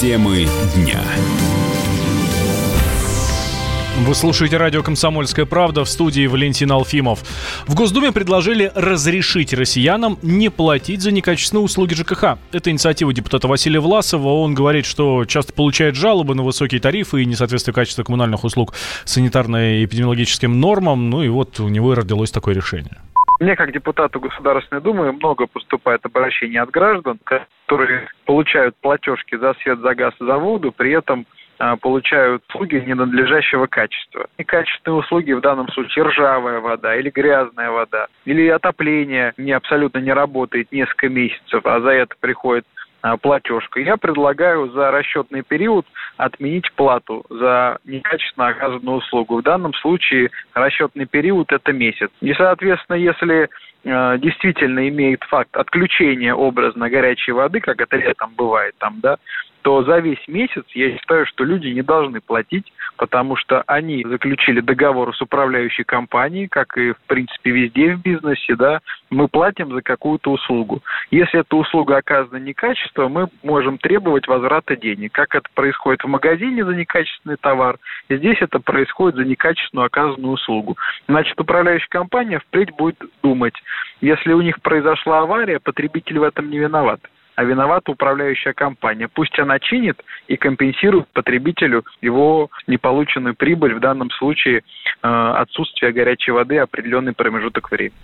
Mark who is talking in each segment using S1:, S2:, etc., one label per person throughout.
S1: Темы дня.
S2: Вы слушаете радио «Комсомольская правда» в студии Валентин Алфимов. В Госдуме предложили разрешить россиянам не платить за некачественные услуги ЖКХ. Это инициатива депутата Василия Власова. Он говорит, что часто получает жалобы на высокие тарифы и несоответствие качества коммунальных услуг санитарно-эпидемиологическим нормам. Ну и вот у него и родилось такое решение.
S3: Мне, как депутату Государственной Думы, много поступает обращений от граждан, которые получают платежки за свет, за газ, за воду, при этом а, получают услуги ненадлежащего качества. Некачественные услуги в данном случае ржавая вода или грязная вода, или отопление не абсолютно не работает несколько месяцев, а за это приходит платежка. Я предлагаю за расчетный период отменить плату за некачественно оказанную услугу. В данном случае расчетный период это месяц. И, соответственно, если э, действительно имеет факт отключения образно горячей воды, как это летом бывает там, да, то за весь месяц я считаю, что люди не должны платить, потому что они заключили договор с управляющей компанией, как и, в принципе, везде в бизнесе, да, мы платим за какую-то услугу. Если эта услуга оказана некачественно, мы можем требовать возврата денег. Как это происходит в магазине за некачественный товар, здесь это происходит за некачественную оказанную услугу. Значит, управляющая компания впредь будет думать, если у них произошла авария, потребитель в этом не виноват а виновата управляющая компания. Пусть она чинит и компенсирует потребителю его неполученную прибыль, в данном случае э, отсутствие горячей воды определенный промежуток времени.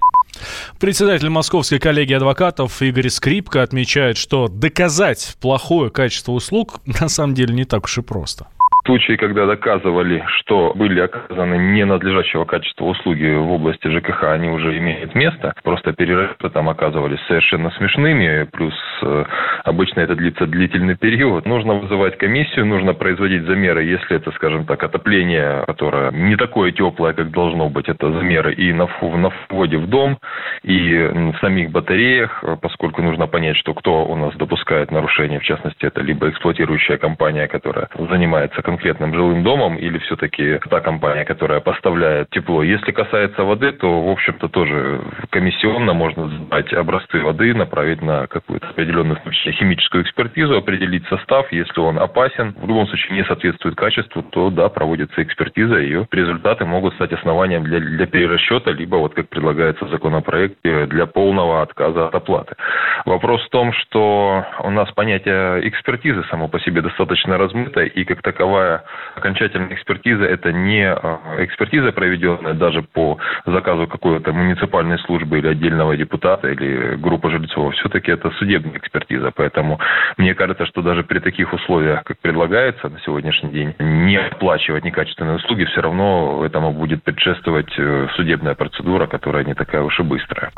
S2: Председатель Московской коллегии адвокатов Игорь Скрипка отмечает, что доказать плохое качество услуг на самом деле не так уж и просто
S4: случаи, когда доказывали, что были оказаны ненадлежащего качества услуги в области ЖКХ, они уже имеют место. Просто перерывы там оказывались совершенно смешными, плюс э, обычно это длится длительный период. Нужно вызывать комиссию, нужно производить замеры, если это, скажем так, отопление, которое не такое теплое, как должно быть, это замеры и на, на входе в дом, и в самих батареях, поскольку нужно понять, что кто у нас допускает нарушения, в частности, это либо эксплуатирующая компания, которая занимается конкретным жилым домом или все-таки та компания, которая поставляет тепло. Если касается воды, то, в общем-то, тоже комиссионно можно сдать образцы воды, направить на какую-то определенную химическую экспертизу, определить состав. Если он опасен, в любом случае не соответствует качеству, то, да, проводится экспертиза, ее результаты могут стать основанием для, для перерасчета, либо, вот как предлагается в законопроекте, для полного отказа от оплаты. Вопрос в том, что у нас понятие экспертизы само по себе достаточно размыто, и как таковая таковая окончательная экспертиза – это не а, экспертиза, проведенная даже по заказу какой-то муниципальной службы или отдельного депутата или группы жильцов. Все-таки это судебная экспертиза. Поэтому мне кажется, что даже при таких условиях, как предлагается на сегодняшний день, не оплачивать некачественные услуги, все равно этому будет предшествовать э, судебная процедура, которая не такая уж и быстрая.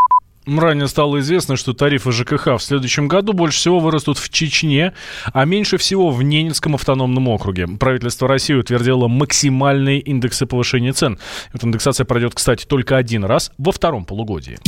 S2: Ранее стало известно, что тарифы ЖКХ в следующем году больше всего вырастут в Чечне, а меньше всего в Ненецком автономном округе. Правительство России утвердило максимальные индексы повышения цен. Эта индексация пройдет, кстати, только один раз во втором полугодии.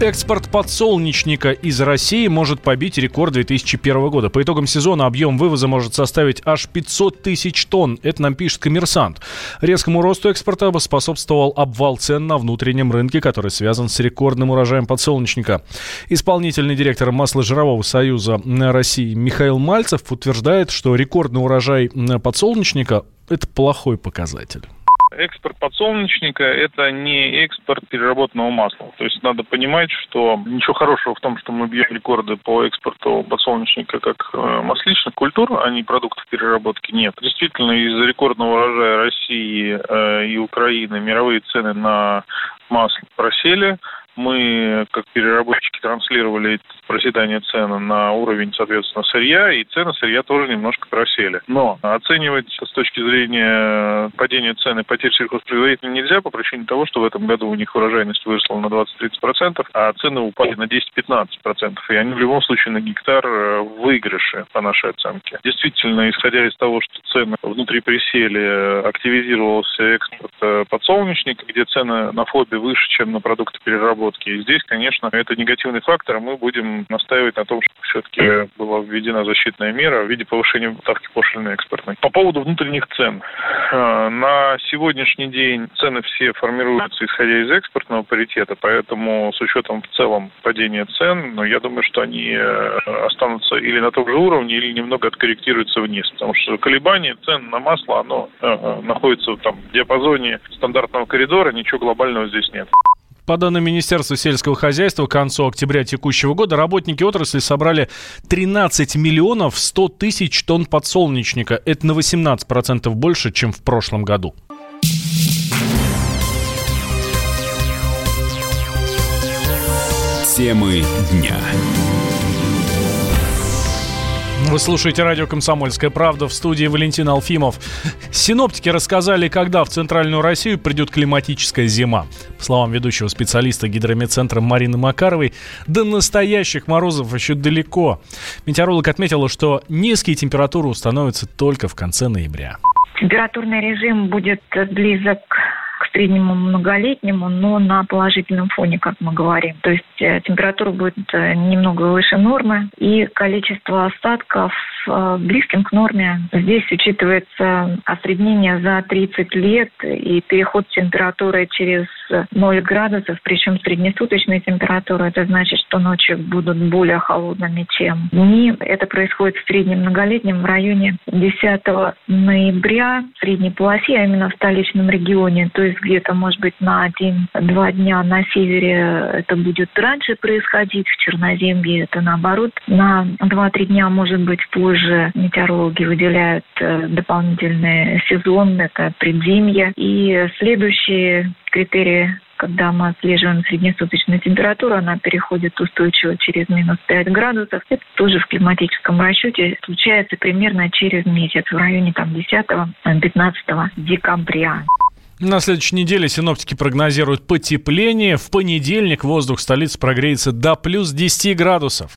S2: Экспорт подсолнечника из России может побить рекорд 2001 года. По итогам сезона объем вывоза может составить аж 500 тысяч тонн. Это нам пишет коммерсант. Резкому росту экспорта способствовал обвал цен на внутреннем рынке, который связан с рекордным урожаем подсолнечника. Исполнительный директор масложирового союза России Михаил Мальцев утверждает, что рекордный урожай подсолнечника – это плохой показатель
S5: экспорт подсолнечника – это не экспорт переработанного масла. То есть надо понимать, что ничего хорошего в том, что мы бьем рекорды по экспорту подсолнечника как э, масличных культур, а не продуктов переработки, нет. Действительно, из-за рекордного урожая России э, и Украины мировые цены на масло просели – мы, как переработчики, транслировали проседание цены на уровень, соответственно, сырья, и цены сырья тоже немножко просели. Но оценивать с точки зрения падения цены потерь сельхозпроизводителей нельзя по причине того, что в этом году у них урожайность выросла на 20-30%, а цены упали на 10-15%. И они в любом случае на гектар э, в выигрыше по нашей оценке. Действительно, исходя из того, что цены внутри присели, активизировался экспорт э, подсолнечника, где цены на фобе выше, чем на продукты переработки разработки. И здесь, конечно, это негативный фактор, мы будем настаивать на том, чтобы все-таки была введена защитная мера в виде повышения ставки пошлины экспортной. По поводу внутренних цен. А, на сегодняшний день цены все формируются исходя из экспортного паритета, поэтому с учетом в целом падения цен, ну, я думаю, что они э, останутся или на том же уровне, или немного откорректируются вниз, потому что колебания цен на масло, оно э, находится там в диапазоне стандартного коридора, ничего глобального здесь нет.
S2: По данным Министерства сельского хозяйства, к концу октября текущего года работники отрасли собрали 13 миллионов 100 тысяч тонн подсолнечника. Это на 18% больше, чем в прошлом году.
S1: Темы дня.
S2: Вы слушаете радио «Комсомольская правда» в студии Валентин Алфимов. Синоптики рассказали, когда в Центральную Россию придет климатическая зима. По словам ведущего специалиста гидромедцентра Марины Макаровой, до настоящих морозов еще далеко. Метеоролог отметила, что низкие температуры установятся только в конце ноября.
S6: Температурный режим будет близок среднему многолетнему, но на положительном фоне, как мы говорим. То есть э, температура будет э, немного выше нормы, и количество осадков близким к норме. Здесь учитывается осреднение за 30 лет и переход температуры через 0 градусов, причем среднесуточная температура, это значит, что ночи будут более холодными, чем дни. Это происходит в среднем многолетнем в районе 10 ноября в средней полосе, а именно в столичном регионе. То есть где-то, может быть, на один-два дня на севере это будет раньше происходить, в Черноземье это наоборот. На два-три дня, может быть, позже метеорологи выделяют э, дополнительный сезон, это предзимье. И следующие критерии когда мы отслеживаем среднесуточную температуру, она переходит устойчиво через минус 5 градусов. Это тоже в климатическом расчете случается примерно через месяц, в районе там 10-15 декабря.
S2: На следующей неделе синоптики прогнозируют потепление. В понедельник воздух столицы прогреется до плюс 10 градусов.